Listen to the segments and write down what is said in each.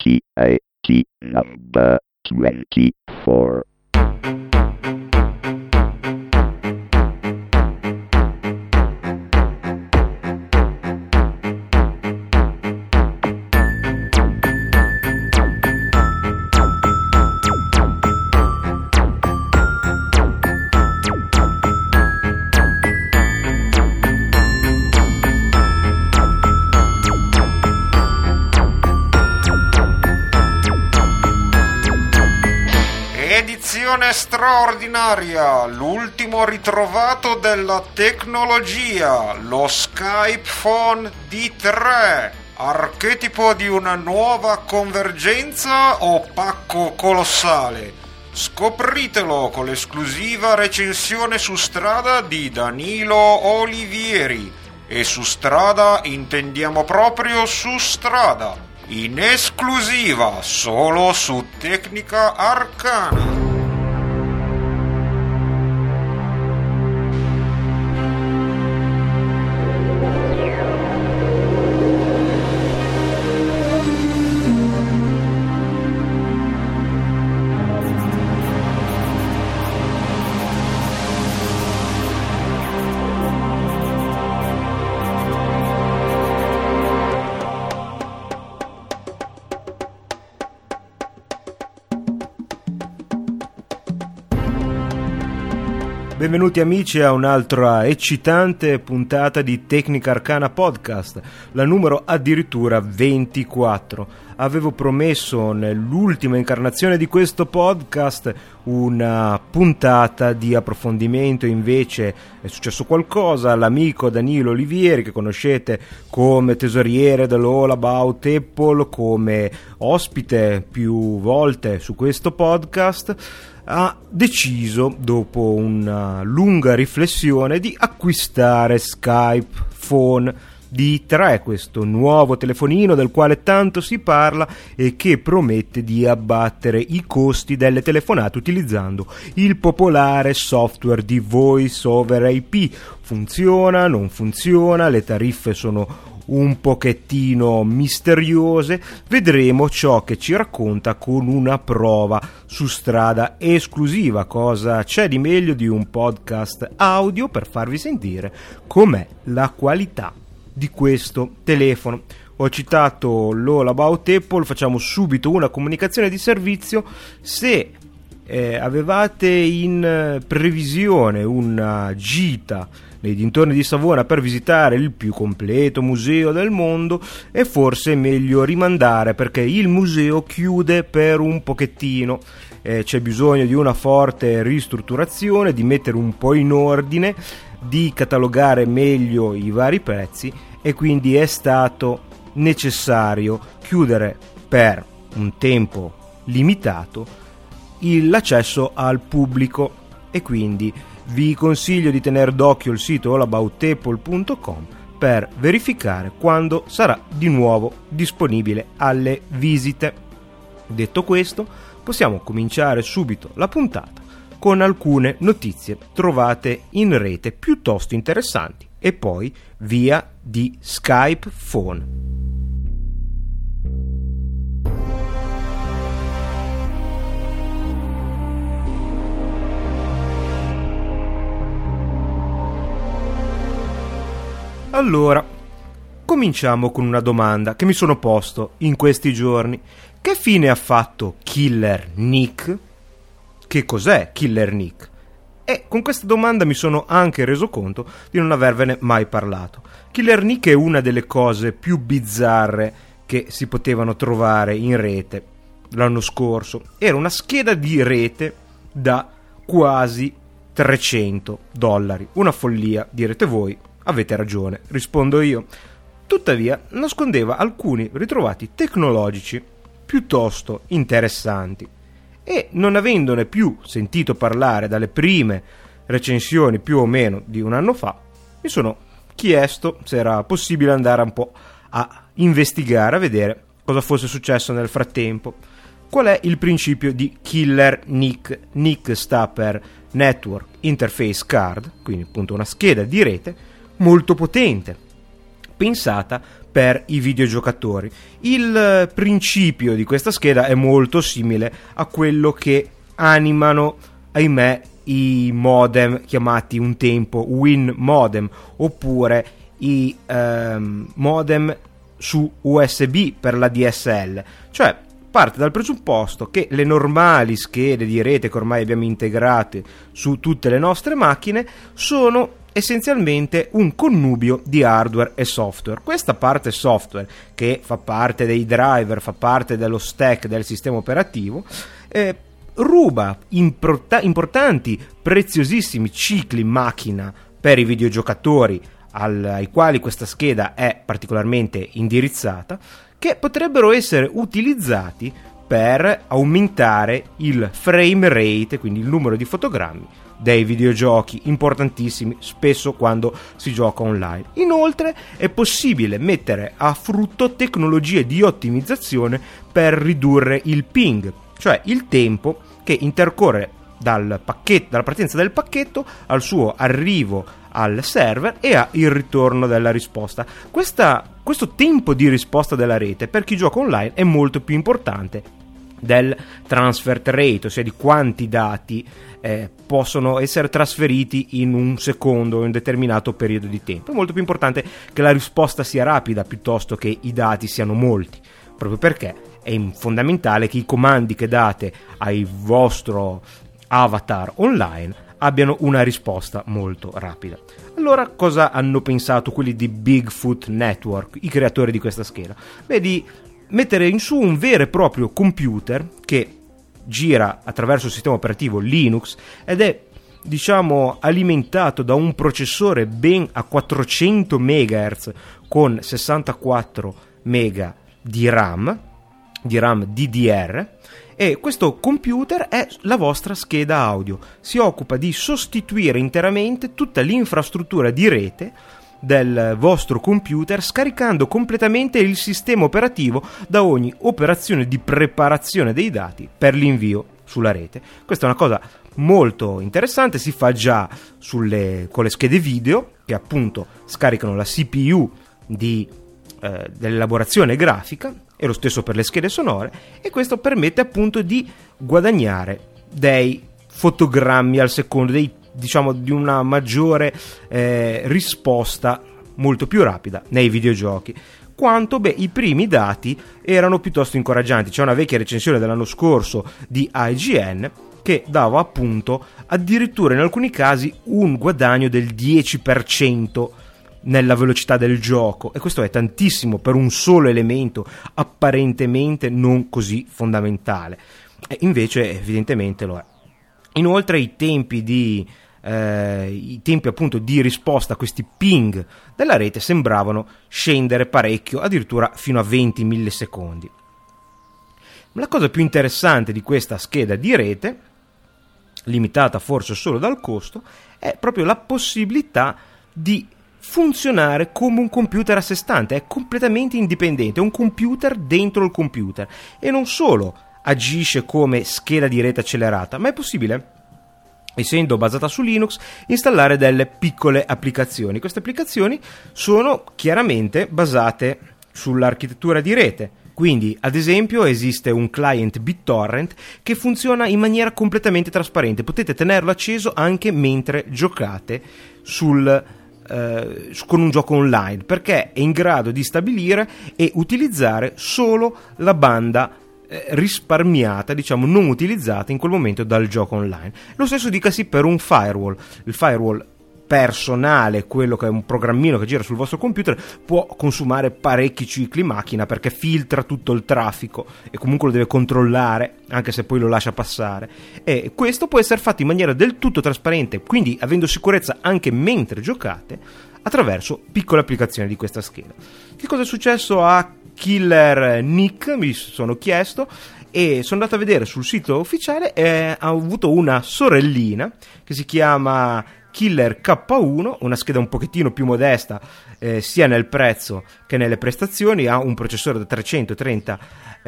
TAT number 24. Straordinaria, l'ultimo ritrovato della tecnologia, lo Skype Phone D3, archetipo di una nuova convergenza o pacco colossale. Scopritelo con l'esclusiva recensione su strada di Danilo Olivieri. E su strada intendiamo proprio su strada in esclusiva solo su Tecnica Arcana. Benvenuti amici a un'altra eccitante puntata di Tecnica Arcana Podcast, la numero addirittura 24. Avevo promesso nell'ultima incarnazione di questo podcast una puntata di approfondimento, invece è successo qualcosa, l'amico Danilo Olivieri che conoscete come tesoriere dell'All About Apple, come ospite più volte su questo podcast ha deciso, dopo una lunga riflessione, di acquistare Skype Phone D3, questo nuovo telefonino del quale tanto si parla e che promette di abbattere i costi delle telefonate utilizzando il popolare software di voice over IP. Funziona, non funziona, le tariffe sono un pochettino misteriose, vedremo ciò che ci racconta con una prova su strada esclusiva. Cosa c'è di meglio di un podcast audio per farvi sentire com'è la qualità di questo telefono. Ho citato l'All About Apple, facciamo subito una comunicazione di servizio. Se eh, avevate in previsione una gita nei dintorni di Savona per visitare il più completo museo del mondo è forse meglio rimandare perché il museo chiude per un pochettino. Eh, c'è bisogno di una forte ristrutturazione, di mettere un po' in ordine, di catalogare meglio i vari prezzi e quindi è stato necessario chiudere per un tempo limitato l'accesso al pubblico e quindi vi consiglio di tenere d'occhio il sito allaboutapple.com per verificare quando sarà di nuovo disponibile alle visite. Detto questo, possiamo cominciare subito la puntata con alcune notizie trovate in rete piuttosto interessanti e poi via di Skype Phone. Allora, cominciamo con una domanda che mi sono posto in questi giorni. Che fine ha fatto Killer Nick? Che cos'è Killer Nick? E con questa domanda mi sono anche reso conto di non avervene mai parlato. Killer Nick è una delle cose più bizzarre che si potevano trovare in rete l'anno scorso. Era una scheda di rete da quasi 300 dollari. Una follia, direte voi, Avete ragione, rispondo io. Tuttavia nascondeva alcuni ritrovati tecnologici piuttosto interessanti e non avendone più sentito parlare dalle prime recensioni più o meno di un anno fa, mi sono chiesto se era possibile andare un po' a investigare, a vedere cosa fosse successo nel frattempo. Qual è il principio di Killer NIC? NIC sta per Network Interface Card, quindi appunto una scheda di rete molto potente, pensata per i videogiocatori. Il principio di questa scheda è molto simile a quello che animano, ahimè, i modem chiamati un tempo Win modem oppure i ehm, modem su USB per la DSL. Cioè, parte dal presupposto che le normali schede di rete che ormai abbiamo integrate su tutte le nostre macchine sono essenzialmente un connubio di hardware e software. Questa parte software, che fa parte dei driver, fa parte dello stack del sistema operativo, eh, ruba import- importanti, preziosissimi cicli macchina per i videogiocatori al- ai quali questa scheda è particolarmente indirizzata, che potrebbero essere utilizzati per aumentare il frame rate, quindi il numero di fotogrammi dei videogiochi importantissimi, spesso quando si gioca online. Inoltre è possibile mettere a frutto tecnologie di ottimizzazione per ridurre il ping, cioè il tempo che intercorre dal pacchetto, dalla partenza del pacchetto al suo arrivo al server e al ritorno della risposta. Questa, questo tempo di risposta della rete per chi gioca online è molto più importante del transfer rate, ossia di quanti dati eh, possono essere trasferiti in un secondo in un determinato periodo di tempo. È molto più importante che la risposta sia rapida piuttosto che i dati siano molti, proprio perché è fondamentale che i comandi che date ai vostro avatar online abbiano una risposta molto rapida. Allora, cosa hanno pensato quelli di Bigfoot Network, i creatori di questa scheda? Beh, di mettere in su un vero e proprio computer che gira attraverso il sistema operativo Linux ed è diciamo alimentato da un processore ben a 400 MHz con 64 MB di RAM di RAM DDR e questo computer è la vostra scheda audio. Si occupa di sostituire interamente tutta l'infrastruttura di rete del vostro computer scaricando completamente il sistema operativo da ogni operazione di preparazione dei dati per l'invio sulla rete. Questa è una cosa molto interessante, si fa già sulle, con le schede video che appunto scaricano la CPU di, eh, dell'elaborazione grafica e lo stesso per le schede sonore e questo permette appunto di guadagnare dei fotogrammi al secondo, dei diciamo di una maggiore eh, risposta molto più rapida nei videogiochi quanto beh, i primi dati erano piuttosto incoraggianti. C'è una vecchia recensione dell'anno scorso di IGN che dava appunto addirittura in alcuni casi un guadagno del 10% nella velocità del gioco e questo è tantissimo per un solo elemento apparentemente non così fondamentale. E invece evidentemente lo è. Inoltre i tempi di eh, i tempi appunto di risposta a questi ping della rete sembravano scendere parecchio, addirittura fino a 20 millisecondi. La cosa più interessante di questa scheda di rete, limitata forse solo dal costo, è proprio la possibilità di funzionare come un computer a sé stante, è completamente indipendente, è un computer dentro il computer e non solo agisce come scheda di rete accelerata, ma è possibile essendo basata su Linux, installare delle piccole applicazioni. Queste applicazioni sono chiaramente basate sull'architettura di rete. Quindi, ad esempio, esiste un client BitTorrent che funziona in maniera completamente trasparente. Potete tenerlo acceso anche mentre giocate sul, eh, con un gioco online perché è in grado di stabilire e utilizzare solo la banda eh, risparmiata, diciamo non utilizzata in quel momento dal gioco online. Lo stesso dicasi per un firewall. Il firewall personale, quello che è un programmino che gira sul vostro computer, può consumare parecchi cicli macchina perché filtra tutto il traffico e comunque lo deve controllare, anche se poi lo lascia passare. E questo può essere fatto in maniera del tutto trasparente, quindi avendo sicurezza anche mentre giocate, attraverso piccole applicazioni di questa scheda. Che cosa è successo a Killer Nick, mi sono chiesto, e sono andato a vedere sul sito ufficiale e ha avuto una sorellina che si chiama Killer K1, una scheda un pochettino più modesta eh, sia nel prezzo che nelle prestazioni, ha un processore da 330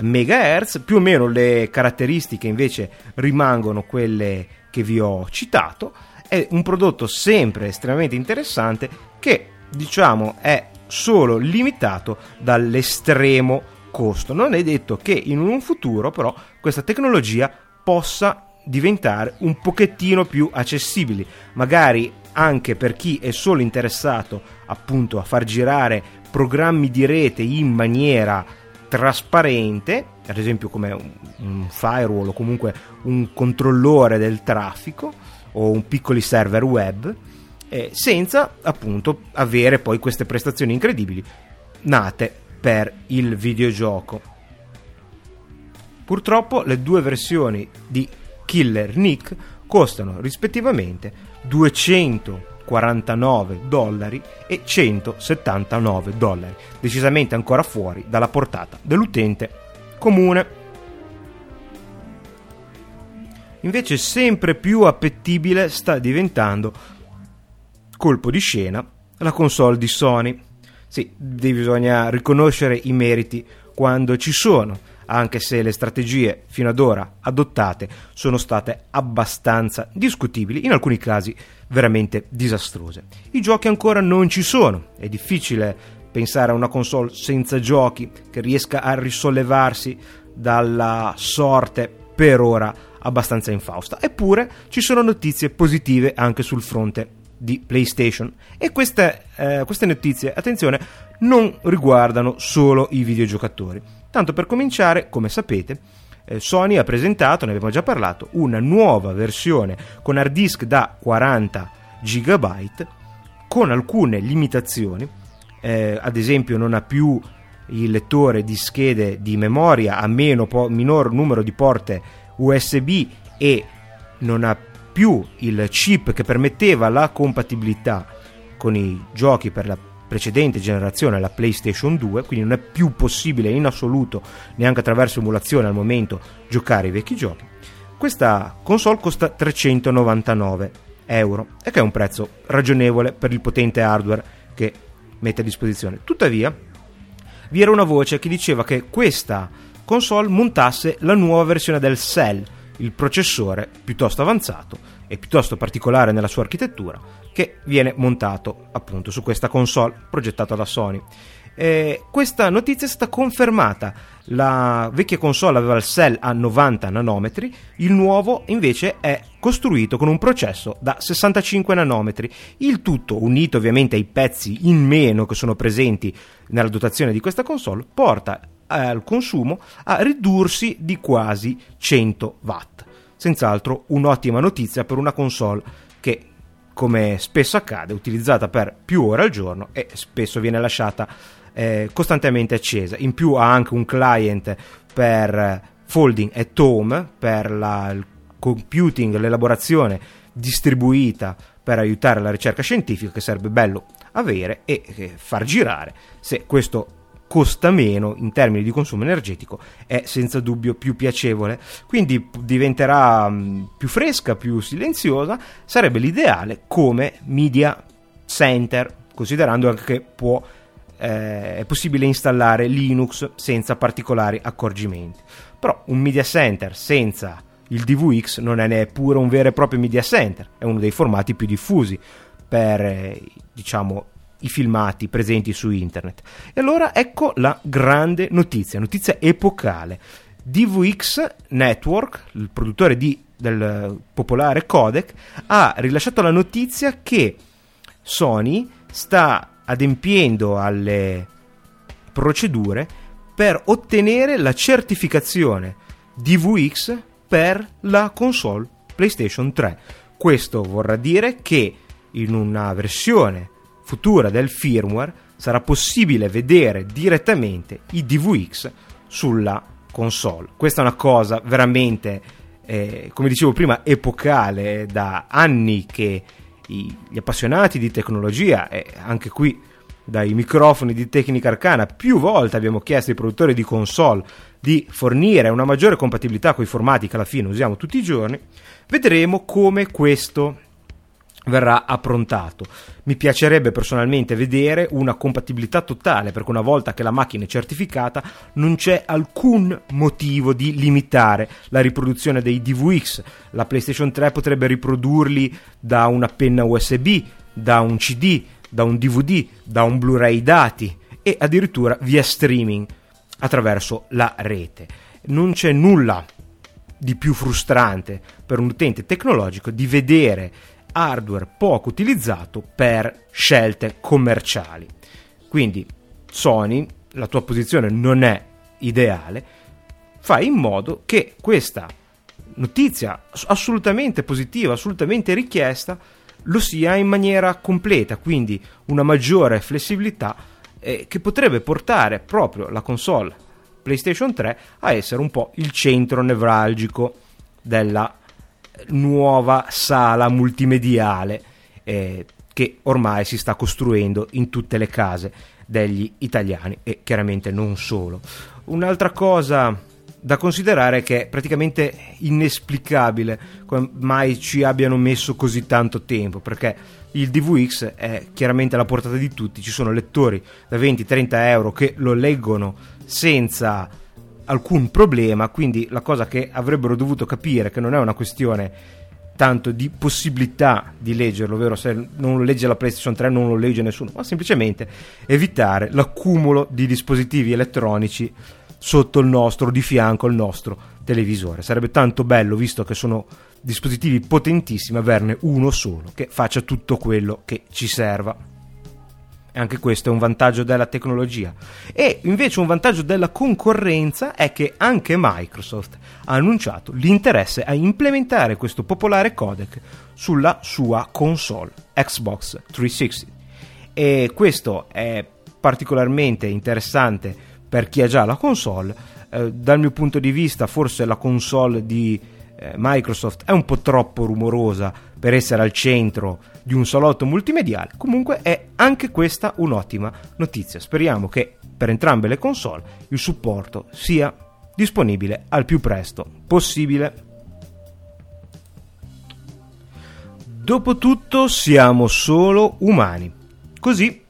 MHz, più o meno le caratteristiche invece rimangono quelle che vi ho citato, è un prodotto sempre estremamente interessante che diciamo è solo limitato dall'estremo costo. Non è detto che in un futuro però questa tecnologia possa diventare un pochettino più accessibili, magari anche per chi è solo interessato appunto a far girare programmi di rete in maniera trasparente, ad esempio come un firewall o comunque un controllore del traffico o un piccoli server web, eh, senza appunto avere poi queste prestazioni incredibili nate per il videogioco. Purtroppo le due versioni di Killer Nick costano rispettivamente 249 dollari e 179 dollari, decisamente ancora fuori dalla portata dell'utente comune. Invece sempre più appetibile sta diventando colpo di scena la console di Sony. Sì, bisogna riconoscere i meriti quando ci sono, anche se le strategie fino ad ora adottate sono state abbastanza discutibili, in alcuni casi veramente disastrose. I giochi ancora non ci sono, è difficile pensare a una console senza giochi che riesca a risollevarsi dalla sorte per ora abbastanza infausta. Eppure ci sono notizie positive anche sul fronte di PlayStation. E queste, eh, queste notizie, attenzione, non riguardano solo i videogiocatori. Tanto per cominciare, come sapete, eh, Sony ha presentato, ne abbiamo già parlato, una nuova versione con hard disk da 40 GB con alcune limitazioni, eh, ad esempio non ha più il lettore di schede di memoria a meno po- minor numero di porte USB e non ha più il chip che permetteva la compatibilità con i giochi per la precedente generazione, la PlayStation 2, quindi non è più possibile in assoluto, neanche attraverso emulazione al momento, giocare i vecchi giochi. Questa console costa 399 euro e che è un prezzo ragionevole per il potente hardware che mette a disposizione. Tuttavia, vi era una voce che diceva che questa console montasse la nuova versione del Cell, il processore piuttosto avanzato e piuttosto particolare nella sua architettura che viene montato appunto su questa console progettata da Sony. Eh, questa notizia è stata confermata. La vecchia console aveva il cell a 90 nanometri, il nuovo invece è costruito con un processo da 65 nanometri. Il tutto, unito ovviamente ai pezzi in meno che sono presenti nella dotazione di questa console, porta al consumo a ridursi di quasi 100 watt. Senz'altro un'ottima notizia per una console che, come spesso accade, è utilizzata per più ore al giorno e spesso viene lasciata eh, costantemente accesa. In più ha anche un client per folding at home, per la, il computing, l'elaborazione distribuita per aiutare la ricerca scientifica che sarebbe bello avere e eh, far girare se questo costa meno in termini di consumo energetico è senza dubbio più piacevole. Quindi diventerà mm, più fresca più silenziosa sarebbe l'ideale come media center considerando anche che può eh, è possibile installare Linux senza particolari accorgimenti. Però un media center senza il DVX non è neppure un vero e proprio media center è uno dei formati più diffusi per eh, diciamo i filmati presenti su internet. E allora ecco la grande notizia, notizia epocale. DVX Network, il produttore di, del popolare codec, ha rilasciato la notizia che Sony sta adempiendo alle procedure per ottenere la certificazione DVX per la console PlayStation 3. Questo vorrà dire che in una versione futura del firmware sarà possibile vedere direttamente i DVX sulla console. Questa è una cosa veramente, eh, come dicevo prima, epocale, da anni che i, gli appassionati di tecnologia e anche qui dai microfoni di Tecnica Arcana più volte abbiamo chiesto ai produttori di console di fornire una maggiore compatibilità con i formati che alla fine usiamo tutti i giorni, vedremo come questo verrà approntato. Mi piacerebbe personalmente vedere una compatibilità totale, perché una volta che la macchina è certificata non c'è alcun motivo di limitare la riproduzione dei DVX. La PlayStation 3 potrebbe riprodurli da una penna USB, da un CD, da un DVD, da un Blu-ray dati e addirittura via streaming attraverso la rete. Non c'è nulla di più frustrante per un utente tecnologico di vedere hardware poco utilizzato per scelte commerciali. Quindi Sony, la tua posizione non è ideale, fai in modo che questa notizia assolutamente positiva, assolutamente richiesta, lo sia in maniera completa, quindi una maggiore flessibilità eh, che potrebbe portare proprio la console PlayStation 3 a essere un po' il centro nevralgico della nuova sala multimediale eh, che ormai si sta costruendo in tutte le case degli italiani e chiaramente non solo. Un'altra cosa da considerare è che è praticamente inesplicabile come mai ci abbiano messo così tanto tempo perché il DVX è chiaramente alla portata di tutti, ci sono lettori da 20-30 euro che lo leggono senza alcun problema, quindi la cosa che avrebbero dovuto capire che non è una questione tanto di possibilità di leggerlo, ovvero se non lo legge la PlayStation 3 non lo legge nessuno, ma semplicemente evitare l'accumulo di dispositivi elettronici sotto il nostro, di fianco al nostro televisore. Sarebbe tanto bello, visto che sono dispositivi potentissimi, averne uno solo che faccia tutto quello che ci serva. E anche questo è un vantaggio della tecnologia. E invece un vantaggio della concorrenza è che anche Microsoft ha annunciato l'interesse a implementare questo popolare codec sulla sua console Xbox 360. E questo è particolarmente interessante per chi ha già la console. Eh, dal mio punto di vista, forse la console di eh, Microsoft è un po' troppo rumorosa per essere al centro di un salotto multimediale. Comunque è anche questa un'ottima notizia. Speriamo che per entrambe le console il supporto sia disponibile al più presto possibile. Dopotutto siamo solo umani. Così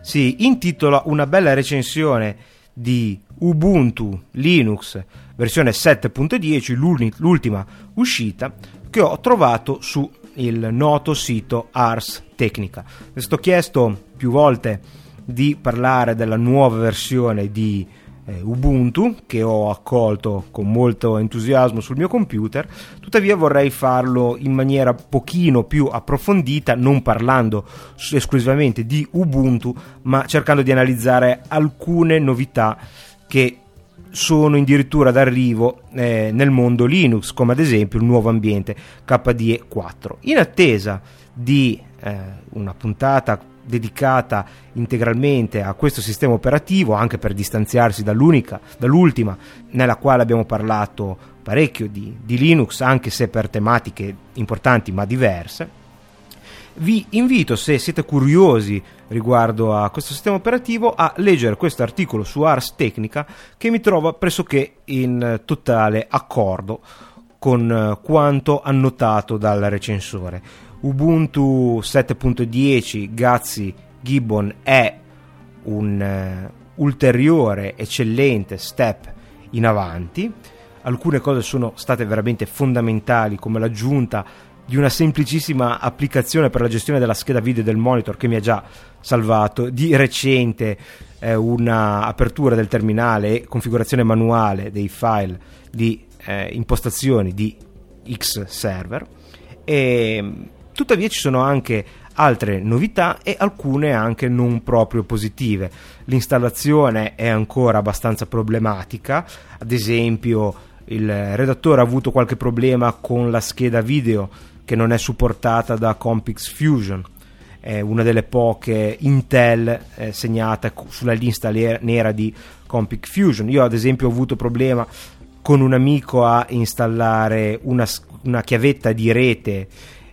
si intitola una bella recensione di Ubuntu Linux versione 7.10, l'ultima uscita, che ho trovato su il noto sito Ars Technica. Mi è stato chiesto più volte di parlare della nuova versione di eh, Ubuntu che ho accolto con molto entusiasmo sul mio computer, tuttavia vorrei farlo in maniera pochino più approfondita, non parlando esclusivamente di Ubuntu, ma cercando di analizzare alcune novità che sono addirittura d'arrivo eh, nel mondo Linux, come ad esempio il nuovo ambiente KDE 4. In attesa di eh, una puntata dedicata integralmente a questo sistema operativo, anche per distanziarsi dall'ultima, nella quale abbiamo parlato parecchio di, di Linux, anche se per tematiche importanti ma diverse, vi invito, se siete curiosi riguardo a questo sistema operativo, a leggere questo articolo su Ars Technica che mi trova pressoché in totale accordo con eh, quanto annotato dal recensore. Ubuntu 7.10 Gazzi Gibbon è un uh, ulteriore eccellente step in avanti. Alcune cose sono state veramente fondamentali, come l'aggiunta di una semplicissima applicazione per la gestione della scheda video del monitor che mi ha già salvato, di recente eh, una apertura del terminale e configurazione manuale dei file di eh, impostazioni di X server. E tuttavia ci sono anche altre novità e alcune anche non proprio positive. L'installazione è ancora abbastanza problematica, ad esempio il redattore ha avuto qualche problema con la scheda video che non è supportata da Compix Fusion. È una delle poche Intel eh, segnata sulla lista nera di Compix Fusion. Io ad esempio ho avuto problema con un amico a installare una, una chiavetta di rete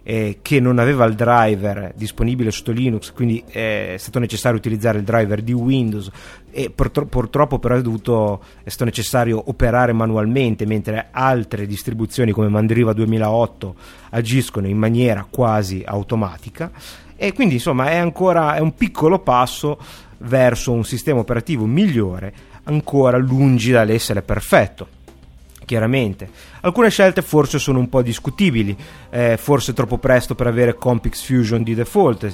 eh, che non aveva il driver disponibile sotto Linux, quindi è stato necessario utilizzare il driver di Windows e purtro- purtroppo però è, dovuto, è stato necessario operare manualmente, mentre altre distribuzioni come Mandriva 2008 agiscono in maniera quasi automatica. E quindi insomma è ancora è un piccolo passo verso un sistema operativo migliore, ancora lungi dall'essere perfetto chiaramente. Alcune scelte forse sono un po' discutibili, eh, forse troppo presto per avere Compix Fusion di default,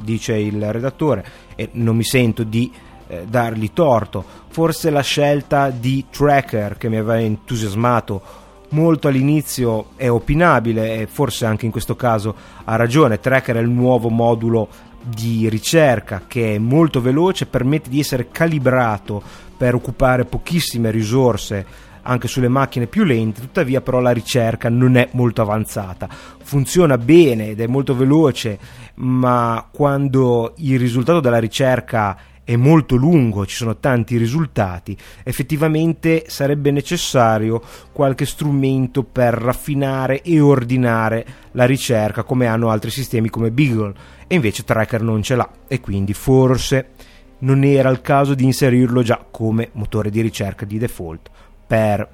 dice il redattore, e non mi sento di eh, dargli torto. Forse la scelta di Tracker che mi aveva entusiasmato molto all'inizio è opinabile e forse anche in questo caso ha ragione. Tracker è il nuovo modulo di ricerca che è molto veloce, permette di essere calibrato per occupare pochissime risorse anche sulle macchine più lente, tuttavia però la ricerca non è molto avanzata. Funziona bene ed è molto veloce, ma quando il risultato della ricerca è molto lungo, ci sono tanti risultati, effettivamente sarebbe necessario qualche strumento per raffinare e ordinare la ricerca come hanno altri sistemi come Beagle e invece Tracker non ce l'ha e quindi forse non era il caso di inserirlo già come motore di ricerca di default per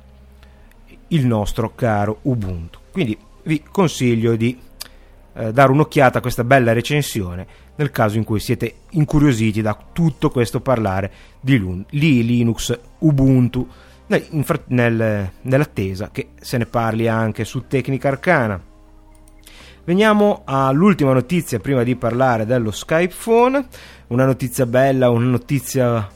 il nostro caro Ubuntu. Quindi vi consiglio di eh, dare un'occhiata a questa bella recensione nel caso in cui siete incuriositi da tutto questo parlare di, Lun- Linux, Ubuntu, nel, nel, nell'attesa che se ne parli anche su Tecnica Arcana. Veniamo all'ultima notizia prima di parlare dello Skype Phone, una notizia bella, una notizia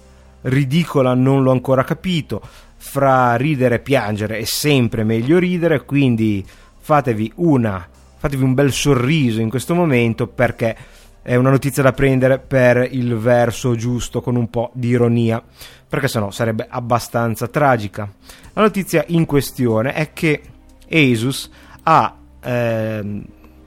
ridicola, non l'ho ancora capito. Fra ridere e piangere è sempre meglio ridere, quindi fatevi una fatevi un bel sorriso in questo momento perché è una notizia da prendere per il verso giusto con un po' di ironia, perché sennò sarebbe abbastanza tragica. La notizia in questione è che Asus ha eh,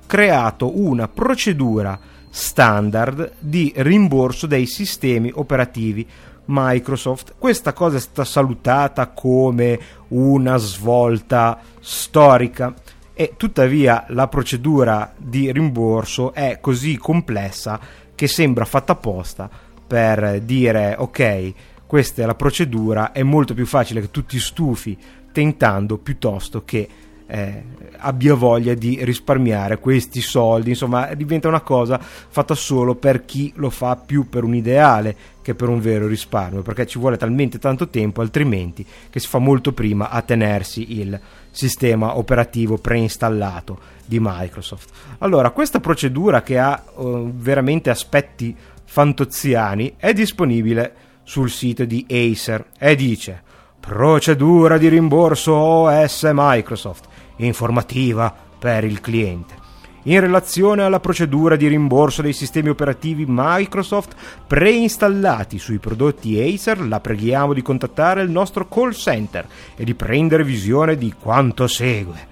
creato una procedura standard di rimborso dei sistemi operativi Microsoft. Questa cosa è stata salutata come una svolta storica e tuttavia la procedura di rimborso è così complessa che sembra fatta apposta per dire ok, questa è la procedura, è molto più facile che tu ti stufi tentando piuttosto che eh, abbia voglia di risparmiare questi soldi, insomma diventa una cosa fatta solo per chi lo fa più per un ideale che per un vero risparmio, perché ci vuole talmente tanto tempo altrimenti che si fa molto prima a tenersi il sistema operativo preinstallato di Microsoft. Allora, questa procedura che ha uh, veramente aspetti fantoziani è disponibile sul sito di Acer e dice procedura di rimborso OS Microsoft informativa per il cliente. In relazione alla procedura di rimborso dei sistemi operativi Microsoft preinstallati sui prodotti Acer, la preghiamo di contattare il nostro call center e di prendere visione di quanto segue.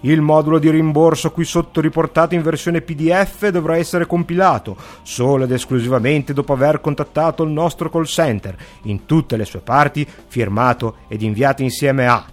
Il modulo di rimborso qui sotto riportato in versione PDF dovrà essere compilato solo ed esclusivamente dopo aver contattato il nostro call center in tutte le sue parti, firmato ed inviato insieme a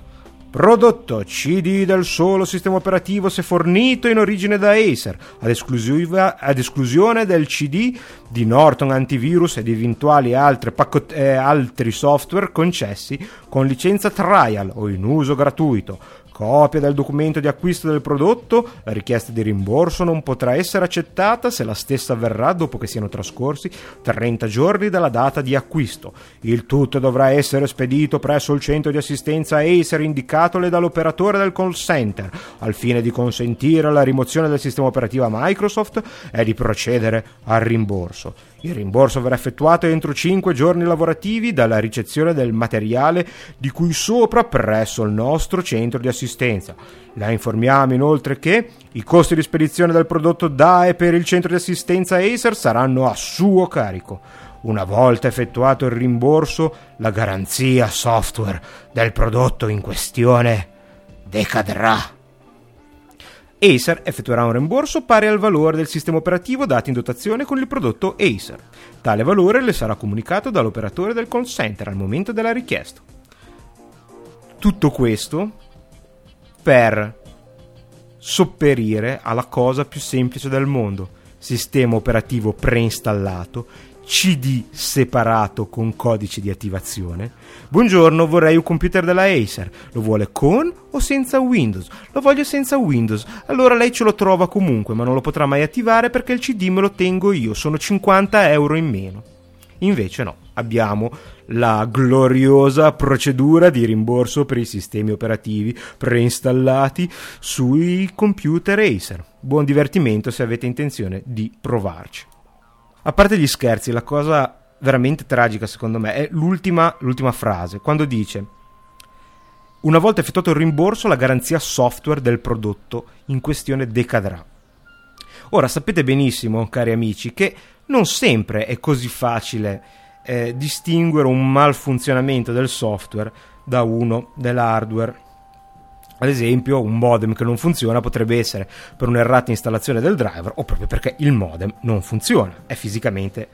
Prodotto CD del solo sistema operativo se fornito in origine da Acer, ad, ad esclusione del CD di Norton Antivirus ed eventuali paccot- eh, altri software concessi con licenza trial o in uso gratuito Copia del documento di acquisto del prodotto, la richiesta di rimborso non potrà essere accettata se la stessa avverrà dopo che siano trascorsi 30 giorni dalla data di acquisto. Il tutto dovrà essere spedito presso il centro di assistenza Acer indicatole dall'operatore del call center, al fine di consentire la rimozione del sistema operativo a Microsoft e di procedere al rimborso. Il rimborso verrà effettuato entro 5 giorni lavorativi dalla ricezione del materiale di cui sopra presso il nostro centro di assistenza. La informiamo inoltre che i costi di spedizione del prodotto da e per il centro di assistenza Acer saranno a suo carico. Una volta effettuato il rimborso, la garanzia software del prodotto in questione decadrà. Acer effettuerà un rimborso pari al valore del sistema operativo dato in dotazione con il prodotto Acer. Tale valore le sarà comunicato dall'operatore del call center al momento della richiesta. Tutto questo per sopperire alla cosa più semplice del mondo, sistema operativo preinstallato CD separato con codice di attivazione. Buongiorno, vorrei un computer della Acer. Lo vuole con o senza Windows? Lo voglio senza Windows. Allora lei ce lo trova comunque, ma non lo potrà mai attivare perché il CD me lo tengo io. Sono 50 euro in meno. Invece no, abbiamo la gloriosa procedura di rimborso per i sistemi operativi preinstallati sui computer Acer. Buon divertimento se avete intenzione di provarci. A parte gli scherzi, la cosa veramente tragica secondo me è l'ultima, l'ultima frase, quando dice una volta effettuato il rimborso la garanzia software del prodotto in questione decadrà. Ora sapete benissimo, cari amici, che non sempre è così facile eh, distinguere un malfunzionamento del software da uno dell'hardware. Ad esempio, un modem che non funziona potrebbe essere per un'errata installazione del driver o proprio perché il modem non funziona, è fisicamente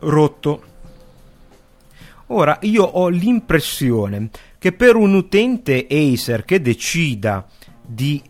rotto. Ora, io ho l'impressione che per un utente Acer che decida di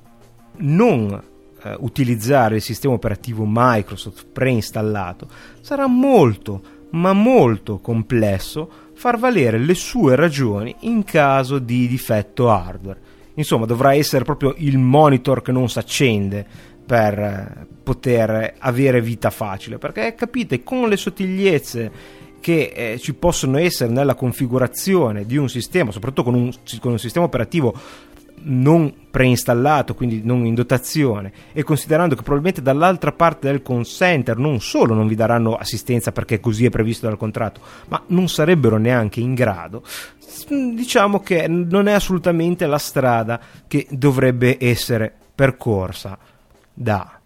non eh, utilizzare il sistema operativo Microsoft preinstallato, sarà molto, ma molto complesso far valere le sue ragioni in caso di difetto hardware. Insomma, dovrà essere proprio il monitor che non si accende per poter avere vita facile, perché capite, con le sottigliezze che eh, ci possono essere nella configurazione di un sistema, soprattutto con un, con un sistema operativo non preinstallato, quindi non in dotazione, e considerando che probabilmente dall'altra parte del call center non solo non vi daranno assistenza perché così è previsto dal contratto, ma non sarebbero neanche in grado, diciamo che non è assolutamente la strada che dovrebbe essere percorsa da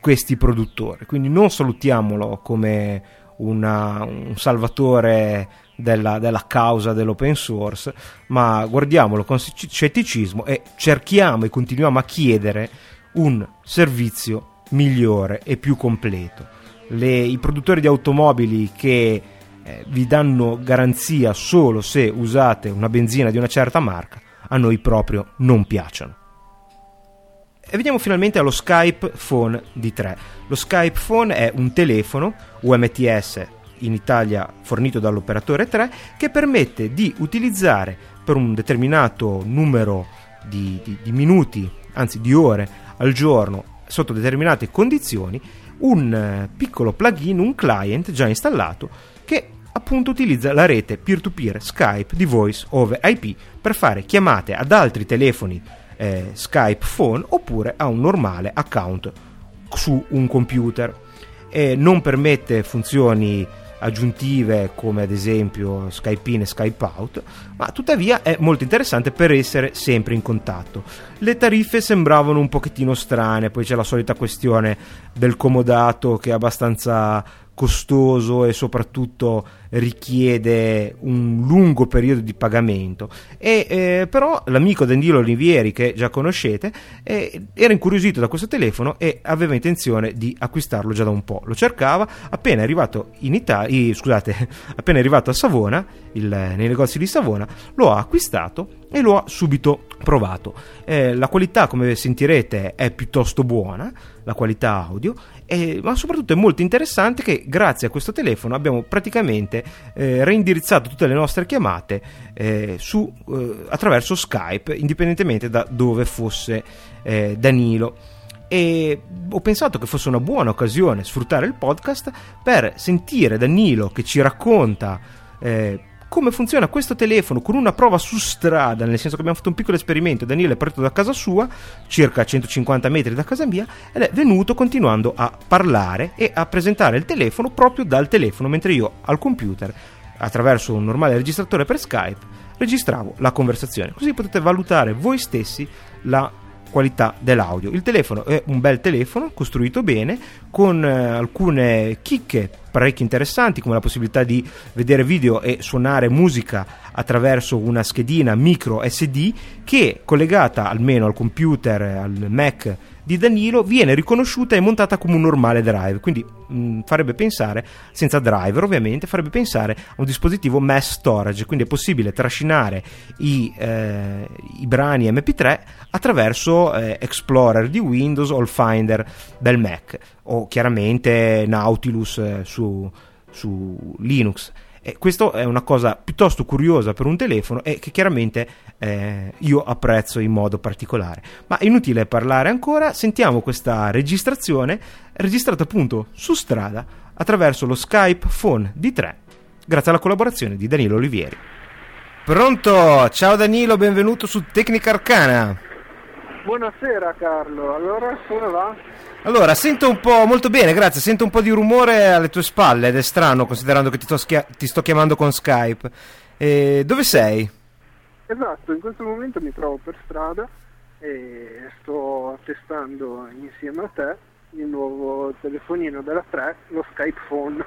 questi produttori. Quindi non salutiamolo come una, un salvatore della, della, causa dell'open source, ma guardiamolo con scetticismo e cerchiamo e continuiamo a chiedere un servizio migliore e più completo. Le, I produttori di automobili che eh, vi danno garanzia solo se usate una benzina di una certa marca, a noi proprio non piacciono. E veniamo finalmente allo Skype Phone D3. Lo Skype Phone è un telefono UMTS in Italia fornito dall'operatore 3 che permette di utilizzare per un determinato numero di, di, di minuti, anzi di ore al giorno, sotto determinate condizioni, un eh, piccolo plugin, un client già installato che appunto utilizza la rete peer-to-peer Skype di Voice over IP per fare chiamate ad altri telefoni eh, Skype Phone oppure a un normale account su un computer. E non permette funzioni aggiuntive come ad esempio Skype in e Skype out, ma tuttavia è molto interessante per essere sempre in contatto. Le tariffe sembravano un pochettino strane, poi c'è la solita questione del comodato che è abbastanza costoso e soprattutto richiede un lungo periodo di pagamento. E, eh, però l'amico Danilo Olivieri, che già conoscete, eh, era incuriosito da questo telefono e aveva intenzione di acquistarlo già da un po'. Lo cercava, appena arrivato in Italia, scusate, appena arrivato a Savona, il, nei negozi di Savona, lo ha acquistato e lo ha subito provato. Eh, la qualità, come sentirete, è piuttosto buona, la qualità audio, eh, ma soprattutto è molto interessante che grazie a questo telefono abbiamo praticamente eh, reindirizzato tutte le nostre chiamate eh, su, eh, attraverso Skype, indipendentemente da dove fosse eh, Danilo. E ho pensato che fosse una buona occasione sfruttare il podcast per sentire Danilo che ci racconta eh, come funziona questo telefono con una prova su strada, nel senso che abbiamo fatto un piccolo esperimento, Daniele è partito da casa sua, circa 150 metri da casa mia, ed è venuto continuando a parlare e a presentare il telefono proprio dal telefono, mentre io al computer, attraverso un normale registratore per Skype, registravo la conversazione. Così potete valutare voi stessi la qualità dell'audio. Il telefono è un bel telefono, costruito bene, con eh, alcune chicche parecchio interessanti come la possibilità di vedere video e suonare musica attraverso una schedina micro SD che collegata almeno al computer, al Mac di Danilo viene riconosciuta e montata come un normale drive, quindi mh, mm, farebbe pensare, senza driver ovviamente, farebbe pensare a un dispositivo mass storage, quindi è possibile trascinare i, eh, i brani MP3 attraverso eh, Explorer di Windows o il Finder del Mac o chiaramente Nautilus eh, su, su Linux. E questo è una cosa piuttosto curiosa per un telefono e che chiaramente eh, io apprezzo in modo particolare. Ma inutile parlare ancora, sentiamo questa registrazione registrata appunto su strada attraverso lo Skype Phone D3 grazie alla collaborazione di Danilo Olivieri. Pronto? Ciao Danilo, benvenuto su Tecnica Arcana. Buonasera Carlo, allora come va? Allora, sento un po', molto bene, grazie, sento un po' di rumore alle tue spalle ed è strano considerando che ti, sto schia- ti sto chiamando con Skype. E dove sei? Esatto, in questo momento mi trovo per strada e sto testando insieme a te il nuovo telefonino della 3, lo Skype Phone.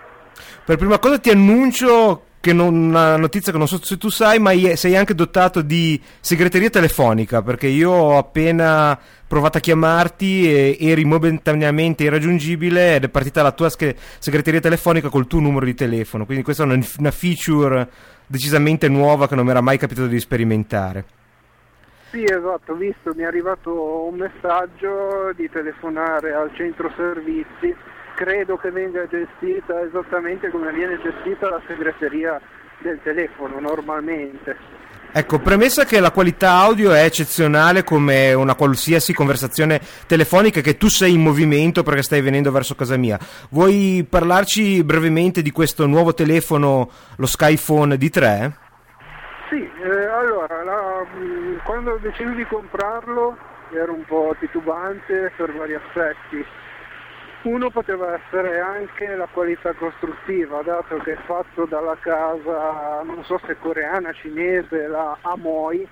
Per prima cosa ti annuncio che non, una notizia che non so se tu sai, ma sei anche dotato di segreteria telefonica, perché io ho appena provato a chiamarti e eri momentaneamente irraggiungibile ed è partita la tua segreteria telefonica col tuo numero di telefono, quindi questa è una, feature decisamente nuova che non mi era mai capitato di sperimentare. Sì, esatto, ho visto, mi è arrivato un messaggio di telefonare al centro servizi credo che venga gestita esattamente come viene gestita la segreteria del telefono normalmente. Ecco, premessa che la qualità audio è eccezionale come una qualsiasi conversazione telefonica che tu sei in movimento perché stai venendo verso casa mia. Vuoi parlarci brevemente di questo nuovo telefono, lo Skyphone D3? Sì, eh, allora, la, mm, quando ho deciso di comprarlo ero un po' titubante per vari aspetti uno poteva essere anche la qualità costruttiva, dato che è fatto dalla casa, non so se coreana, cinese, la Amoy,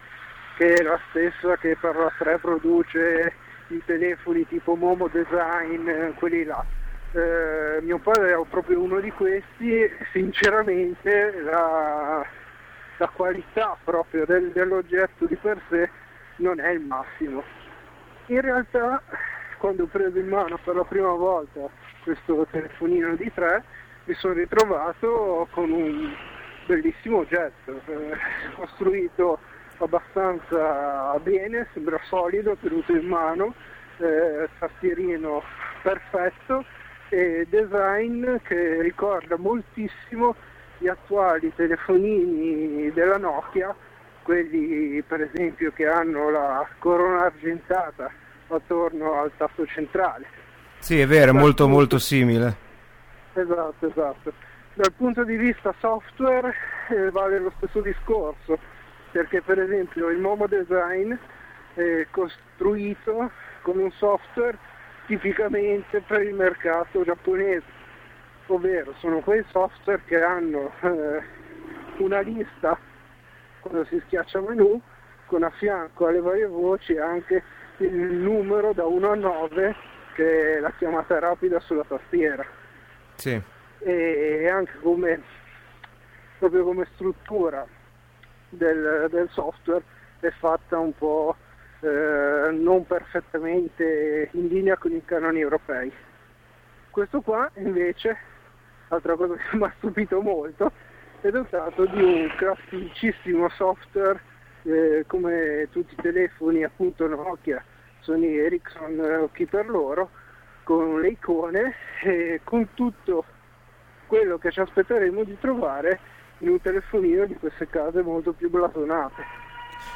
che è la stessa che per la 3 produce i telefoni tipo Momo Design, quelli là. Eh, mio padre è proprio uno di questi, sinceramente la, la qualità proprio del, dell'oggetto di per sé non è il massimo. In realtà quando ho preso in mano per la prima volta questo telefonino di 3 mi sono ritrovato con un bellissimo oggetto, eh, costruito abbastanza bene, sembra solido, tenuto in mano, eh, tastierino perfetto e design che ricorda moltissimo gli attuali telefonini della Nokia, quelli per esempio che hanno la corona argentata attorno al tasto centrale. Sì, è vero, è molto punto... molto simile. Esatto, esatto. Dal punto di vista software eh, vale lo stesso discorso, perché per esempio il Momo Design è costruito con un software tipicamente per il mercato giapponese, ovvero sono quei software che hanno eh, una lista quando si schiaccia menu con a fianco alle varie voci anche il numero da 1 a 9 che è la chiamata rapida sulla tastiera. Sì. E anche come, proprio come struttura del, del software è fatta un po' eh, non perfettamente in linea con i canoni europei. Questo qua invece, altra cosa che mi ha stupito molto, è dotato di un classicissimo software eh, come tutti i telefoni appunto Nokia, Sony Ericsson eh, o chi per loro, con le icone e con tutto quello che ci aspetteremo di trovare in un telefonino di queste case molto più blasonate.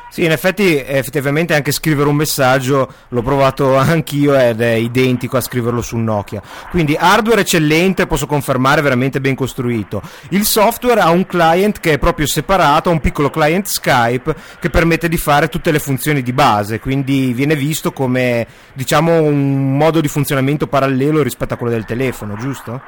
Sì, in effetti effettivamente anche scrivere un messaggio l'ho provato anch'io ed è identico a scriverlo su Nokia. Quindi hardware eccellente, posso confermare, veramente ben costruito. Il software ha un client che è proprio separato, un piccolo client Skype che permette di fare tutte le funzioni di base, quindi viene visto come diciamo un modo di funzionamento parallelo rispetto a quello del telefono, giusto?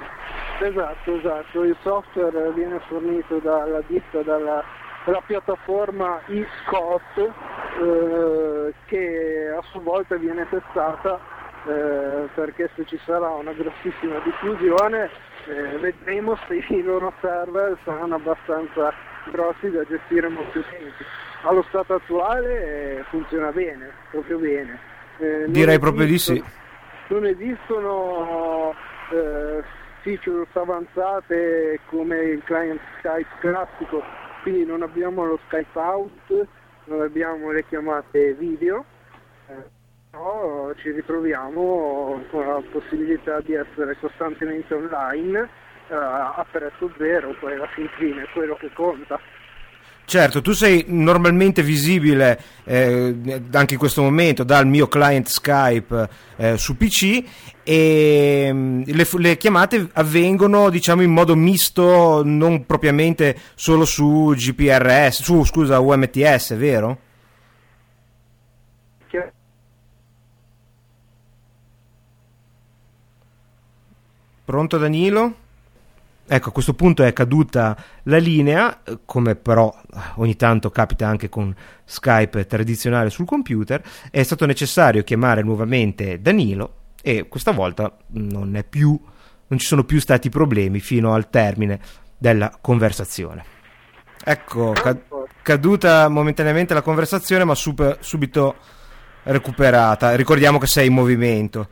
Esatto, esatto. Il software viene fornito dalla ditta dalla la piattaforma eScot eh, che a sua volta viene testata eh, perché se ci sarà una grossissima diffusione eh, vedremo se i loro server saranno abbastanza grossi da gestire molto tempo. Allo stato attuale eh, funziona bene, proprio bene. Eh, Direi proprio di sì. Non esistono eh, features avanzate come il client Skype classico quindi non abbiamo lo Skype out, non abbiamo le chiamate video, eh, però ci ritroviamo con la possibilità di essere costantemente online eh, a prezzo zero, poi alla fine è quello che conta. Certo, tu sei normalmente visibile eh, anche in questo momento dal mio client Skype eh, su PC e mm, le, le, chiamate avvengono diciamo in modo misto, non propriamente solo su GPRS, su scusa, UMTS, vero? Pronto Danilo? Ecco, a questo punto è caduta la linea, come però ogni tanto capita anche con Skype tradizionale sul computer, è stato necessario chiamare nuovamente Danilo e questa volta non, più, non ci sono più stati problemi fino al termine della conversazione. Ecco, caduta momentaneamente la conversazione, ma super, subito recuperata. Ricordiamo che sei in movimento.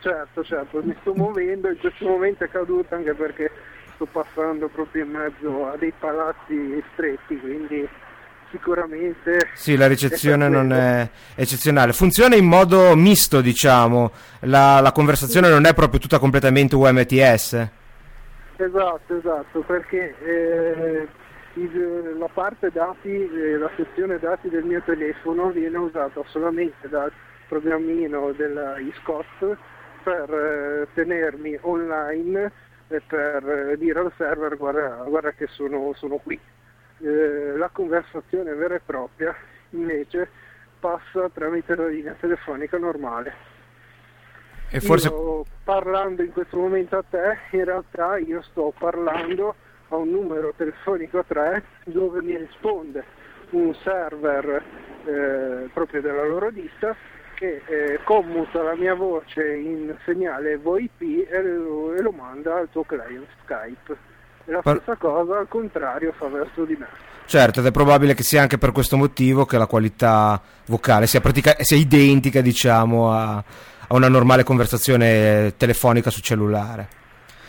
Certo, certo, mi sto muovendo, in questo momento è caduta anche perché sto passando proprio in mezzo a dei palazzi stretti, quindi sicuramente... Sì, la ricezione è non è eccezionale. Funziona in modo misto, diciamo, la, la conversazione sì. non è proprio tutta completamente UMTS. Esatto, esatto, perché eh, la parte dati, eh, la sezione dati del mio telefono viene usata solamente dal programmino della ISCOT per eh, tenermi online e per eh, dire al server guarda, guarda che sono, sono qui. Eh, la conversazione vera e propria invece passa tramite la linea telefonica normale. E forse... Io, parlando in questo momento a te, in realtà io sto parlando a un numero telefonico 3 dove mi risponde un server eh, proprio della loro ditta che eh, commuta la mia voce in segnale VoIP e lo, e lo manda al tuo client Skype. E la stessa cosa al contrario fa verso di me. Certo, ed è probabile che sia anche per questo motivo che la qualità vocale sia, pratica- sia identica diciamo, a, a una normale conversazione telefonica su cellulare.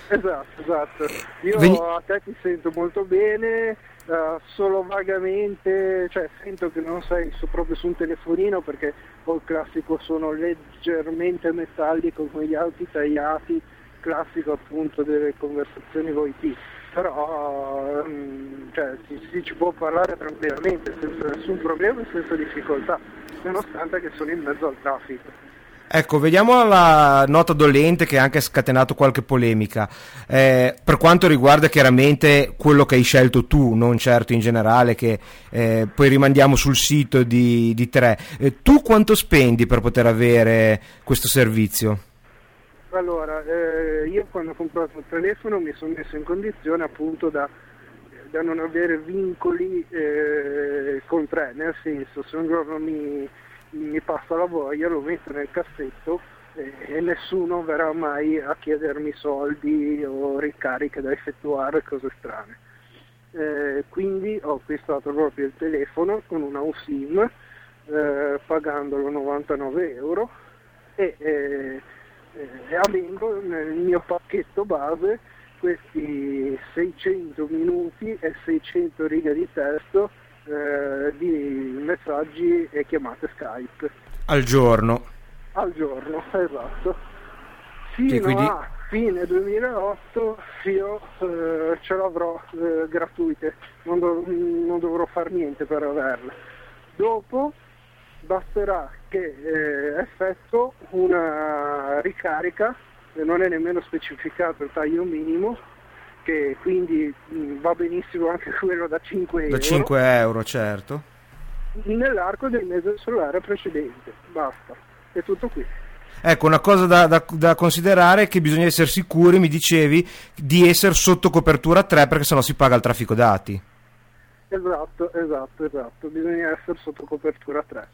Esatto, esatto. Io Veni... a te ti sento molto bene, uh, solo vagamente, cioè sento che non sei su, proprio su un telefonino perché ho il classico suono leggermente metallico con gli alti tagliati, classico appunto delle conversazioni VoIP. Però um, cioè, si, si, ci può parlare tranquillamente, senza nessun problema e senza difficoltà, nonostante che sono in mezzo al traffico. Ecco, vediamo la nota dolente che ha anche scatenato qualche polemica. Eh, per quanto riguarda chiaramente quello che hai scelto tu, non certo in generale, che eh, poi rimandiamo sul sito di, di Tre. Eh, tu quanto spendi per poter avere questo servizio? Allora, eh, io quando ho comprato il telefono mi sono messo in condizione appunto da, da non avere vincoli eh, con Tre, nel senso se un giorno mi mi passa la voglia, lo metto nel cassetto e, e nessuno verrà mai a chiedermi soldi o ricariche da effettuare, cose strane. Eh, quindi ho acquistato proprio il telefono con una USIM eh, pagandolo 99 euro e eh, eh, avendo nel mio pacchetto base questi 600 minuti e 600 righe di testo eh, di messaggi e chiamate Skype. Al giorno? Al giorno, esatto. Fino quindi... a fine 2008 io eh, ce l'avrò eh, gratuite, non, dov- non, dovrò fare niente per averle. Dopo basterà che eh, effettuo una ricarica, non è nemmeno specificato il taglio minimo, che quindi mh, va benissimo anche quello da 5 euro. Da 5 euro, certo. Nell'arco del mese solare precedente, basta, è tutto qui. Ecco, una cosa da, da, da, considerare è che bisogna essere sicuri, mi dicevi, di essere sotto copertura 3 perché sennò si paga il traffico dati. Esatto, esatto, esatto, bisogna essere sotto copertura 3.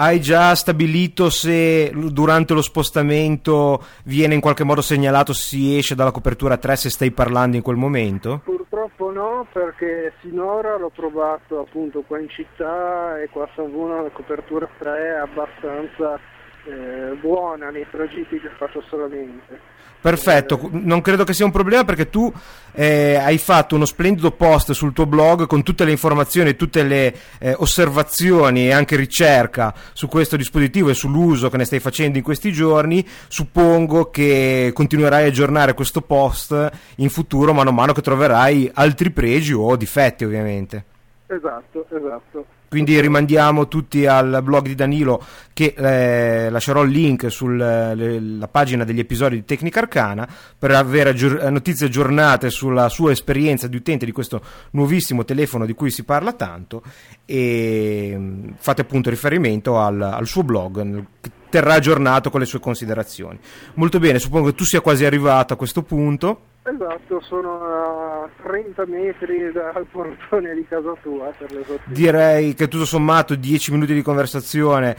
Hai già stabilito se durante lo spostamento viene in qualche modo segnalato se si esce dalla copertura 3 se stai parlando in quel momento? Purtroppo no, perché finora l'ho provato appunto qua in città e qua a Savona la copertura 3 è abbastanza eh, buona nei tragitti che faccio solamente. Perfetto, non credo che sia un problema perché tu eh, hai fatto uno splendido post sul tuo blog con tutte le informazioni, tutte le eh, osservazioni e anche ricerca su questo dispositivo e sull'uso che ne stai facendo in questi giorni. Suppongo che continuerai a aggiornare questo post in futuro mano a mano che troverai altri pregi o difetti ovviamente. Esatto, esatto. Quindi rimandiamo tutti al blog di Danilo che eh, lascerò il link sulla pagina degli episodi di Tecnica Arcana per avere aggior- notizie aggiornate sulla sua esperienza di utente di questo nuovissimo telefono di cui si parla tanto e mm, fate appunto riferimento al, al suo blog terrà aggiornato con le sue considerazioni. Molto bene, suppongo che tu sia quasi arrivato a questo punto. Esatto, sono a 30 metri dal portone di casa tua per l'esattezza. Direi che tutto sommato 10 minuti di conversazione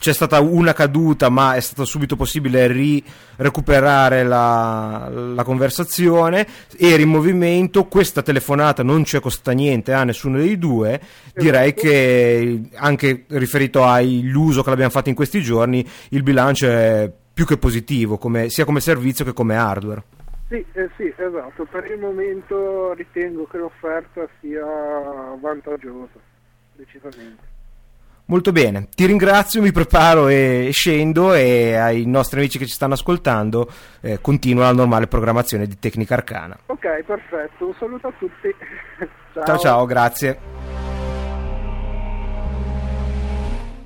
c'è stata una caduta, ma è stato subito possibile ri- recuperare la, la, conversazione. Eri in movimento, questa telefonata non ci è costata niente a nessuno dei due. Direi che anche riferito all'uso che l'abbiamo fatto in questi giorni, il bilancio è più che positivo, come, sia come servizio che come hardware. Sì, eh sì, esatto. Per il momento ritengo che l'offerta sia vantaggiosa, decisamente. Molto bene, ti ringrazio, mi preparo e scendo e ai nostri amici che ci stanno ascoltando eh, continua la normale programmazione di Tecnica Arcana. Ok, perfetto, un saluto a tutti. ciao. ciao, ciao, grazie.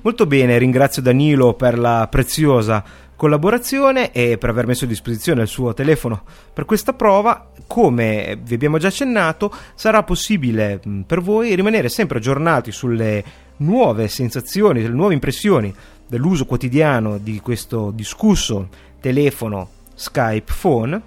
Molto bene, ringrazio Danilo per la preziosa collaborazione e per aver messo a disposizione il suo telefono per questa prova. Come vi abbiamo già accennato, sarà possibile per voi rimanere sempre aggiornati sulle nuove sensazioni, delle nuove impressioni dell'uso quotidiano di questo discusso telefono Skype Phone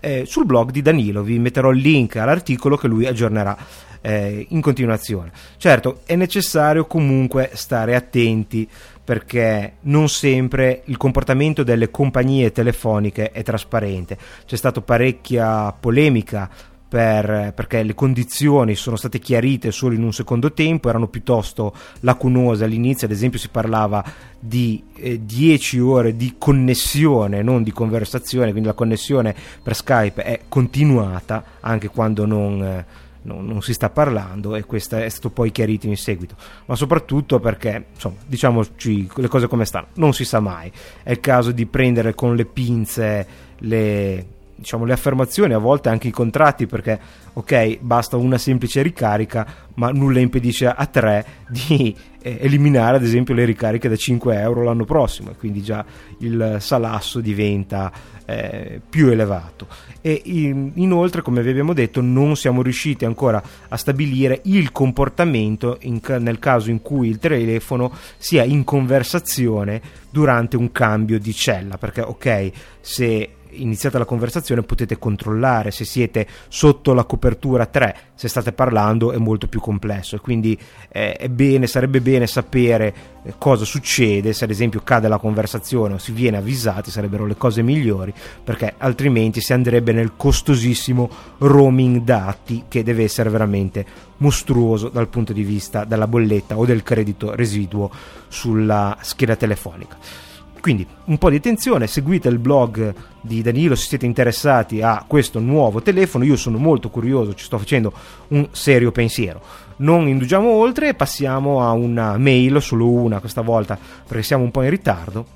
eh, sul blog di Danilo. Vi metterò il link all'articolo che lui aggiornerà eh, in continuazione. Certo, è necessario comunque stare attenti perché non sempre il comportamento delle compagnie telefoniche è trasparente. C'è stata parecchia polemica per, perché le condizioni sono state chiarite solo in un secondo tempo, erano piuttosto lacunose. All'inizio, ad esempio si parlava di eh, 10 ore di connessione, non di conversazione, quindi la connessione per Skype è continuata anche quando non... Eh, non, non, si sta parlando e questo è stato poi chiarito in seguito, ma soprattutto perché, insomma, diciamoci le cose come stanno, non si sa mai, è il caso di prendere con le pinze le, diciamo, le affermazioni, a volte anche i contratti, perché ok, basta una semplice ricarica, ma nulla impedisce a tre di eh, eliminare ad esempio le ricariche da 5 euro l'anno prossimo, e quindi già il salasso diventa eh, più elevato. E in, inoltre, come vi abbiamo detto, non siamo riusciti ancora a stabilire il comportamento in, nel caso in cui il telefono sia in conversazione durante un cambio di cella, perché ok, se iniziata la conversazione potete controllare se siete sotto la copertura 3 se state parlando è molto più complesso. E quindi eh, bene, sarebbe bene sapere eh, cosa succede se ad esempio cade la conversazione o si viene avvisati sarebbero le cose migliori perché altrimenti si andrebbe nel costosissimo roaming dati che deve essere veramente mostruoso dal punto di vista della bolletta o del credito residuo sulla scheda telefonica quindi un po' di attenzione, seguite il blog di Danilo se siete interessati a questo nuovo telefono, io sono molto curioso, ci sto facendo un serio pensiero. Non indugiamo oltre passiamo a una mail, solo una questa volta perché siamo un po' in ritardo,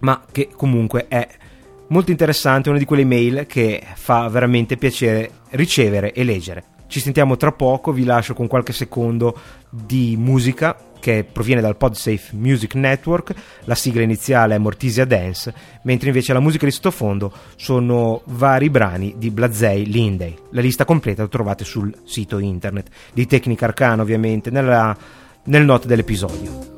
ma che comunque è molto interessante, una di quelle mail che fa veramente piacere ricevere e leggere. Ci sentiamo tra poco, vi lascio con qualche secondo di musica che proviene dal PodSafe Music Network, la sigla iniziale è Mortisia Dance, mentre invece la musica di sottofondo sono vari brani di Blazei Lindey. La lista completa la trovate sul sito internet di Tecnica Arcana ovviamente nella, nel note dell'episodio.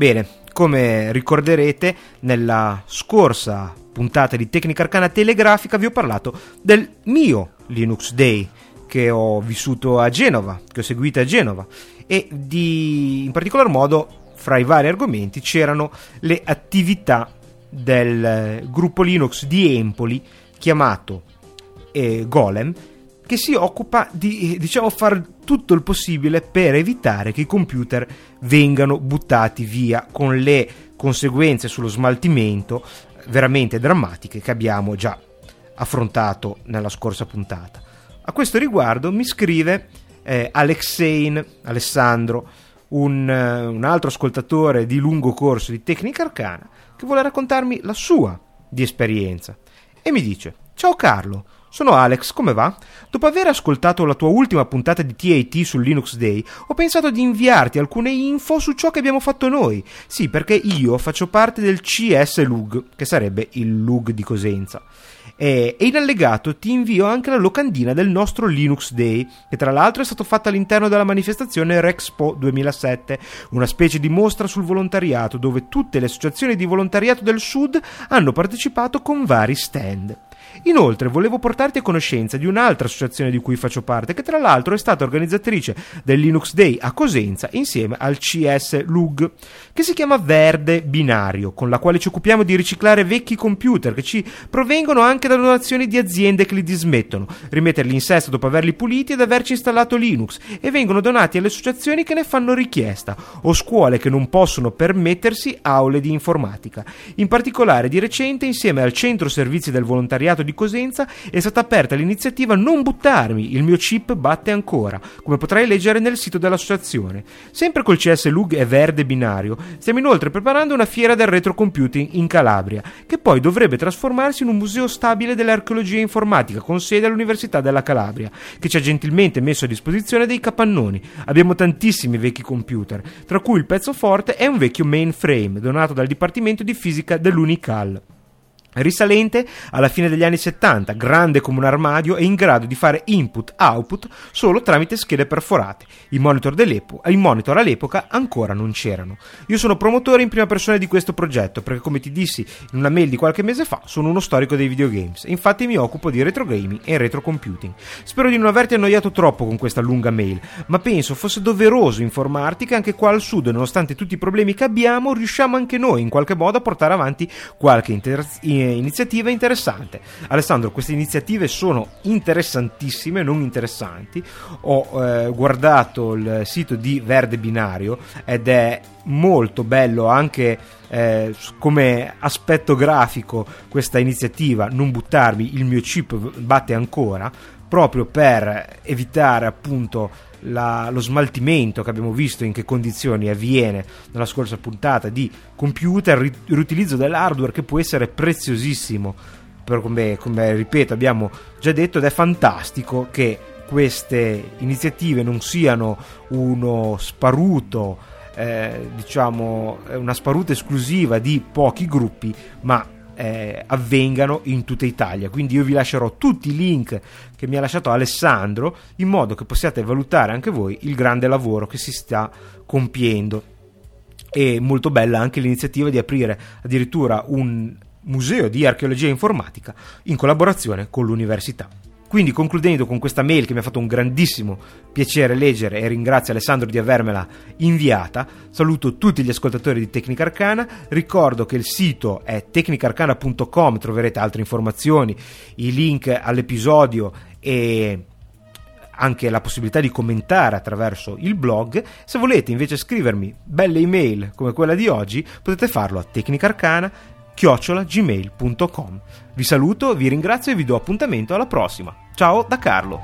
Bene, come ricorderete, nella scorsa puntata di Tecnica Arcana Telegrafica vi ho parlato del mio Linux Day che ho vissuto a Genova, che ho seguito a Genova. E di, in particolar modo fra i vari argomenti c'erano le attività del gruppo Linux di Empoli chiamato eh, Golem che si occupa di diciamo, fare tutto il possibile per evitare che i computer vengano buttati via con le conseguenze sullo smaltimento veramente drammatiche che abbiamo già affrontato nella scorsa puntata. A questo riguardo mi scrive eh, Alexein Alessandro un, eh, un altro ascoltatore di lungo corso di Tecnica Arcana che vuole raccontarmi la sua di esperienza e mi dice Ciao Carlo, sono Alex, come va? Dopo aver ascoltato la tua ultima puntata di TAT sul Linux Day, ho pensato di inviarti alcune info su ciò che abbiamo fatto noi. Sì, perché io faccio parte del CS LUG, che sarebbe il LUG di Cosenza. E, in allegato ti invio anche la locandina del nostro Linux Day, che tra l'altro è stato fatto all'interno della manifestazione Rexpo 2007, una specie di mostra sul volontariato dove tutte le associazioni di volontariato del Sud hanno partecipato con vari stand. Inoltre volevo portarti a conoscenza di un'altra associazione di cui faccio parte, che tra l'altro è stata organizzatrice del Linux Day a Cosenza insieme al CS LUG, che si chiama Verde Binario, con la quale ci occupiamo di riciclare vecchi computer che ci provengono anche da donazioni di aziende che li dismettono, rimetterli in sesto dopo averli puliti ed averci installato Linux e vengono donati alle associazioni che ne fanno richiesta o scuole che non possono permettersi aule di informatica. In particolare di recente insieme al Centro Servizi del Volontariato di Cosenza è stata aperta l'iniziativa Non buttarmi, il mio chip batte ancora, come potrai leggere nel sito dell'associazione. Sempre col CS Lug e Verde Binario, stiamo inoltre preparando una fiera del retrocomputing in Calabria, che poi dovrebbe trasformarsi in un museo stabile dell'archeologia informatica con sede all'Università della Calabria, che ci ha gentilmente messo a disposizione dei capannoni. Abbiamo tantissimi vecchi computer, tra cui il pezzo forte è un vecchio mainframe donato dal Dipartimento di Fisica dell'Unical risalente alla fine degli anni 70, grande come un armadio e in grado di fare input-output solo tramite schede perforate. I monitor, I monitor, all'epoca ancora non c'erano. Io sono promotore in prima persona di questo progetto perché come ti dissi in una mail di qualche mese fa sono uno storico dei videogames e infatti mi occupo di retro gaming e retro computing. Spero di non averti annoiato troppo con questa lunga mail, ma penso fosse doveroso informarti che anche qua al sud, nonostante tutti i problemi che abbiamo, riusciamo anche noi in qualche modo a portare avanti qualche interazione iniziativa interessante. Alessandro, queste iniziative sono interessantissime, non interessanti. Ho eh, guardato il sito di Verde Binario ed è molto bello anche eh, come aspetto grafico questa iniziativa non buttarmi il mio chip batte ancora proprio per evitare appunto la, lo smaltimento che abbiamo visto in che condizioni avviene nella scorsa puntata di computer, riutilizzo dell'hardware che può essere preziosissimo, però come, come ripeto abbiamo già detto ed è fantastico che queste iniziative non siano uno sparuto, eh, diciamo una sparuta esclusiva di pochi gruppi, ma eh, avvengano in tutta Italia. Quindi io vi lascerò tutti i link che mi ha lasciato Alessandro in modo che possiate valutare anche voi il grande lavoro che si sta compiendo. E molto bella anche l'iniziativa di aprire addirittura un museo di archeologia informatica in collaborazione con l'università. Quindi concludendo con questa mail che mi ha fatto un grandissimo piacere leggere e ringrazio Alessandro di avermela inviata, saluto tutti gli ascoltatori di Tecnica Arcana, ricordo che il sito è tecnicarcana.com, troverete altre informazioni, i link all'episodio e anche la possibilità di commentare attraverso il blog. Se volete invece scrivermi belle email come quella di oggi, potete farlo a tecnicarcana chiocciolagmail.com. Vi saluto, vi ringrazio e vi do appuntamento alla prossima. Ciao da Carlo!